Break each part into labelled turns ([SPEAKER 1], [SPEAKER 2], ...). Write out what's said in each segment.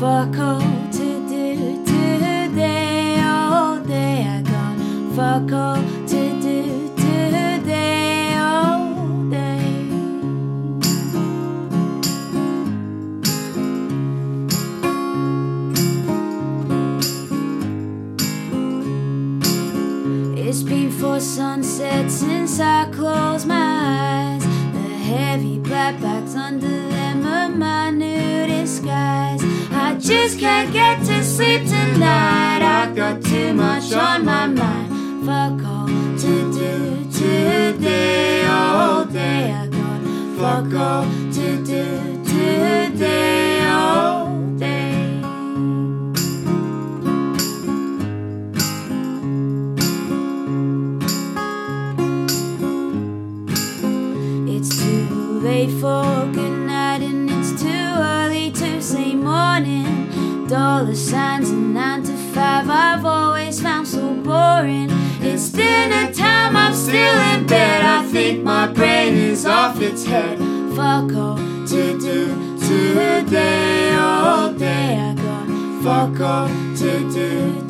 [SPEAKER 1] Fuck all to do today, all day I got Fuck all to do today, all day. It's before sunset since I closed my eyes. The heavy black bags under. Just can't get to sleep tonight. I got too much on my mind. Fuck all to do today, all day. I got fuck all to do today, all day. It's too late for good Dollar signs and nine to five I've always found so boring. It's dinner time, I'm still in bed. I think my brain is off its head. Fuck all to do today, all day. I got fuck all to do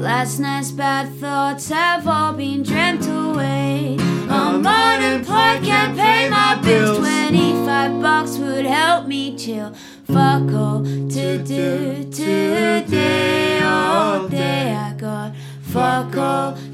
[SPEAKER 1] Last night's bad thoughts have all been dreamt away. I'm unemployed, can't pay my bills. 25 bucks would help me chill. Fuck all to do today, all day. I got fuck all to do today.